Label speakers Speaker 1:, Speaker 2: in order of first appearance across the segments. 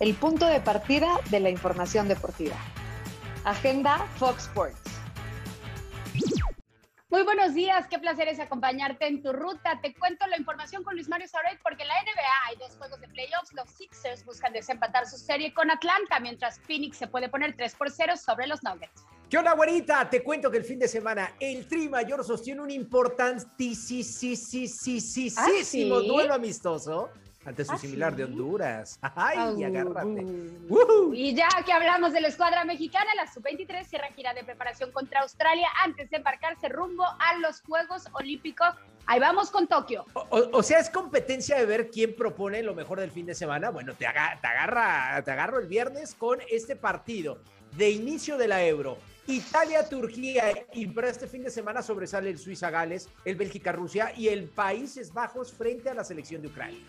Speaker 1: el punto de partida de la información deportiva. Agenda Fox Sports.
Speaker 2: Muy buenos días, qué placer es acompañarte en tu ruta. Te cuento la información con Luis Mario Sauret porque en la NBA hay dos juegos de playoffs. Los Sixers buscan desempatar su serie con Atlanta, mientras Phoenix se puede poner 3 por 0 sobre los Nuggets.
Speaker 3: ¿Qué onda, güerita? Te cuento que el fin de semana el Tri Mayor sostiene un importantísimo
Speaker 2: ¿Ah, sí?
Speaker 3: duelo amistoso ante su
Speaker 2: ¿Ah,
Speaker 3: similar de? Honduras. ¡Ay,
Speaker 2: Au,
Speaker 3: agárrate!
Speaker 2: uh. Y ya que hablamos de la escuadra mexicana, la sub-23 cierra gira de preparación contra Australia antes de embarcarse rumbo a los Juegos Olímpicos. Ahí vamos con Tokio.
Speaker 3: O, o- o sea, es competencia de ver quién propone lo mejor del fin de semana. Bueno, te, aga- te agarra, te agarro el viernes con este partido de inicio de la Euro. Italia-Turquía y para este fin de semana sobresale el Suiza-Gales, el Bélgica-Rusia y el Países Bajos frente a la selección de Ucrania.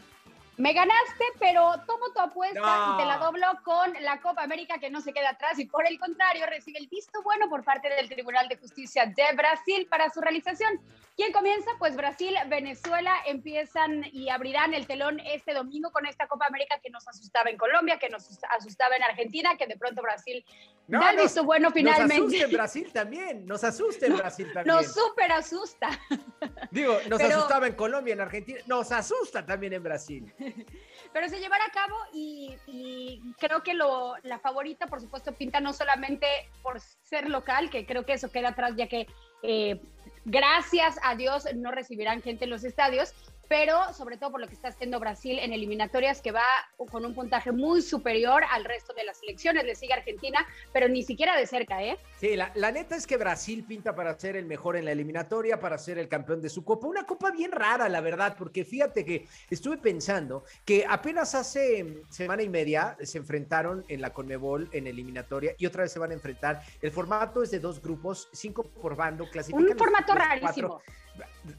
Speaker 2: Me ganaste, pero tomo tu apuesta
Speaker 3: No.
Speaker 2: y te la doblo con la Copa América que no se queda atrás y por el contrario recibe el visto bueno por parte del Tribunal de Justicia de Brasil para su realización. ¿Quién comienza? Pues Brasil, Venezuela empiezan y abrirán el telón este domingo con esta Copa América que nos asustaba en Colombia, que nos asustaba en Argentina, que de pronto Brasil
Speaker 3: No,
Speaker 2: da el visto bueno
Speaker 3: Nos asusta
Speaker 2: finalmente.
Speaker 3: en Brasil también, nos asusta en Brasil también.
Speaker 2: Nos súper asusta.
Speaker 3: Digo, nos
Speaker 2: pero-
Speaker 3: asustaba en Colombia, en Argentina, nos asusta también en Brasil.
Speaker 2: pero se llevará a cabo y, y creo que lo, la favorita, por supuesto, pinta no solamente por ser local, que creo que eso queda atrás ya que eh, gracias a Dios no recibirán gente en los estadios, pero sobre todo por lo que está haciendo Brasil en eliminatorias, que va con un puntaje muy superior al resto de las selecciones, le sigue Argentina, pero ni siquiera de cerca, ¿eh?
Speaker 3: Sí, la, la neta es que Brasil pinta para ser el mejor en la eliminatoria, para ser el campeón de su copa. Una copa bien rara, la verdad, porque fíjate que estuve pensando que apenas hace mm, semana y media se enfrentaron en la Conmebol en eliminatoria y otra vez se van a enfrentar. El formato es de dos grupos, cinco por bando, clasifican
Speaker 2: Un formato rarísimo.
Speaker 3: cuatro.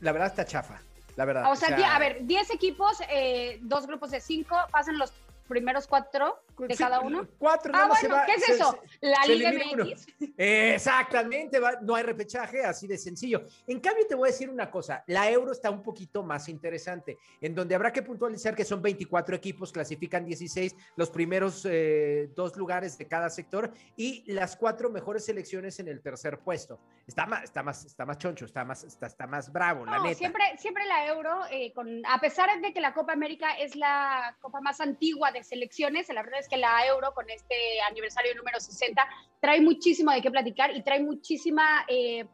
Speaker 3: La verdad está chafa, la verdad.
Speaker 2: O sea, die- a ver, 10 equipos, eh, dos grupos de 5, pasan los primeros cuatro de
Speaker 3: sí,
Speaker 2: cada uno.
Speaker 3: Cuatro,
Speaker 2: Ah,
Speaker 3: se
Speaker 2: bueno,
Speaker 3: va-
Speaker 2: ¿qué es
Speaker 3: se-
Speaker 2: eso? La
Speaker 3: se
Speaker 2: Liga
Speaker 3: uno.
Speaker 2: MX.
Speaker 3: Exactamente, va- no hay repechaje, así de sencillo. En cambio, te voy a decir una cosa, la euro está un poquito más interesante, en donde habrá que puntualizar que son 24 equipos, clasifican 16, los primeros eh, dos lugares de cada sector y las cuatro mejores selecciones en el tercer puesto. Está más, está más, está más choncho, está más, está, está más bravo, la
Speaker 2: No,
Speaker 3: neta.
Speaker 2: siempre, siempre la Euro, eh, con, a pesar de que la Copa América es la copa más antigua de selecciones, la verdad es que la Euro, con este aniversario número 60, trae muchísimo de qué platicar y trae muchísima, eh,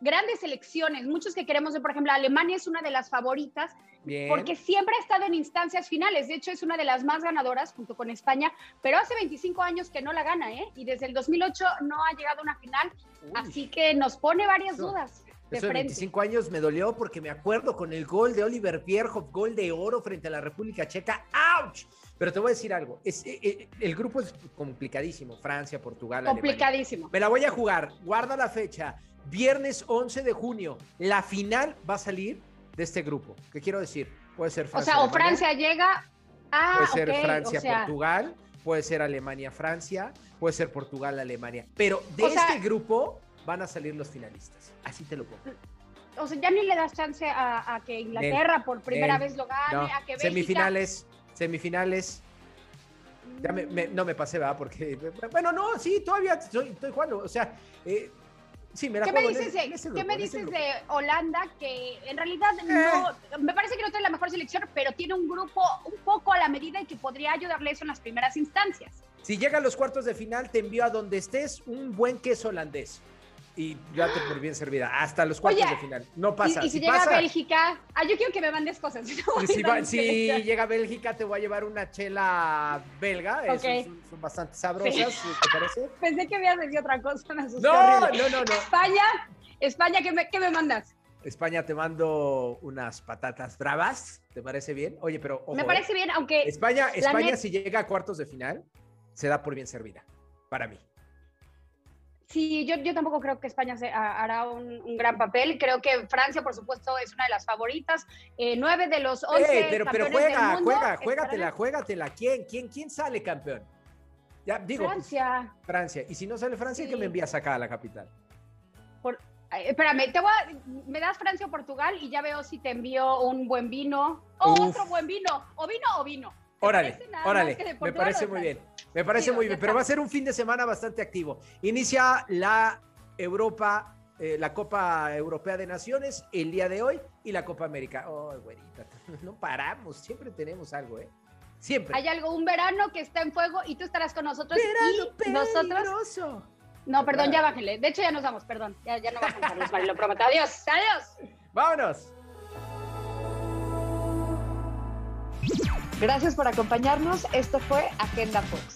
Speaker 2: grandes selecciones. Muchos que queremos ver, por ejemplo, Alemania es una de las favoritas
Speaker 3: Bien.
Speaker 2: porque siempre ha estado en instancias finales. De hecho, es una de las más ganadoras junto con España, pero hace 25 años que no la gana, ¿eh? Y desde el 2008 no ha llegado a una final,
Speaker 3: Uy.
Speaker 2: así que nos pone varias
Speaker 3: Eso-
Speaker 2: dudas. De
Speaker 3: Eso de
Speaker 2: frente.
Speaker 3: 25 años me dolió porque me acuerdo con el gol de Oliver Bierhoff, gol de oro frente a la República Checa. ¡Auch! Pero te voy a decir algo, es, eh, eh, el grupo es complicadísimo, Francia, Portugal, Alemania.
Speaker 2: Complicadísimo.
Speaker 3: Me la voy a jugar, guarda la fecha, viernes 11 de junio, la final va a salir de este grupo. ¿Qué quiero decir? Puede ser
Speaker 2: O
Speaker 3: Francia.
Speaker 2: sea, o Francia llega. Ah,
Speaker 3: Puede ser Francia,
Speaker 2: o sea,
Speaker 3: Portugal, puede ser Alemania, Francia, puede ser Portugal, Alemania. Pero de
Speaker 2: O sea-
Speaker 3: este grupo van a salir los finalistas. Así te lo pongo.
Speaker 2: O sea, ya ni le das chance a, a que Inglaterra por primera vez lo gane,
Speaker 3: No,
Speaker 2: a que Bélgica.
Speaker 3: semifinales, semifinales. Ya me- me- no me pasé, va, porque. Bueno, no, sí, todavía estoy, estoy jugando. O sea, eh, sí, me
Speaker 2: ¿Qué me
Speaker 3: en
Speaker 2: dices,
Speaker 3: en
Speaker 2: ¿qué me
Speaker 3: en
Speaker 2: dices de Holanda? Que en realidad
Speaker 3: Eh.
Speaker 2: no, me parece que no tiene la mejor selección, pero tiene un grupo un poco a la medida y que podría ayudarle eso en las primeras instancias.
Speaker 3: Si llega a los cuartos de final, te envío a donde estés un buen queso holandés. Y ya te por bien servida. Hasta los cuartos
Speaker 2: Oye,
Speaker 3: de final. No pasa.
Speaker 2: y, y si,
Speaker 3: si
Speaker 2: llega
Speaker 3: pasa,
Speaker 2: a Bélgica, ah, yo quiero que me mandes cosas. no
Speaker 3: Si, va- si llega a Bélgica, te voy a llevar una chela belga. esos
Speaker 2: Ok.
Speaker 3: Son, son bastante sabrosas, ¿te parece?
Speaker 2: Pensé que habías decir otra cosa, me asusté
Speaker 3: No, no, no, no.
Speaker 2: España, España, ¿qué me, qué me mandas?
Speaker 3: España, te mando unas patatas bravas. ¿Te parece bien? Oye, pero ojo,
Speaker 2: me
Speaker 3: ¿eh?
Speaker 2: parece bien, aunque
Speaker 3: España, España
Speaker 2: net-
Speaker 3: si llega a cuartos de final, se da por bien servida. Para mí.
Speaker 2: Sí, yo, yo tampoco creo que España se, ha- hará un, un gran papel. Creo que Francia, por supuesto, es una de las favoritas. Eh, nueve de los once
Speaker 3: Ey, pero, pero juega,
Speaker 2: del mundo
Speaker 3: juega, juégatela, juégatela. ¿Quién, quién, quién sale campeón? Ya, digo, pues,
Speaker 2: Francia.
Speaker 3: Francia. Y si no sale Francia,
Speaker 2: Sí.
Speaker 3: que me envías acá a la capital.
Speaker 2: Por, espérame, te voy a- me das Francia o Portugal y ya veo si te envío un buen vino o
Speaker 3: Uf.
Speaker 2: otro buen vino. O vino o vino.
Speaker 3: Órale, órale, me parece muy bien. Me parece muy bien, pero va a ser un fin de semana bastante activo. Inicia la Europa, eh, la Copa Europea de Naciones el día de hoy y la Copa América. Oh, güerita, no paramos, siempre tenemos algo, ¿eh? Siempre.
Speaker 2: Hay algo, un verano que está en fuego y tú estarás con nosotros.
Speaker 3: Verano
Speaker 2: y
Speaker 3: nosotros.
Speaker 2: No, perdón, ya bájale. De hecho, ya nos vamos, perdón. Ya, ya no vamos a los lo prometo. Adiós, adiós.
Speaker 3: Vámonos.
Speaker 1: Gracias por acompañarnos. Esto fue Agenda Fox.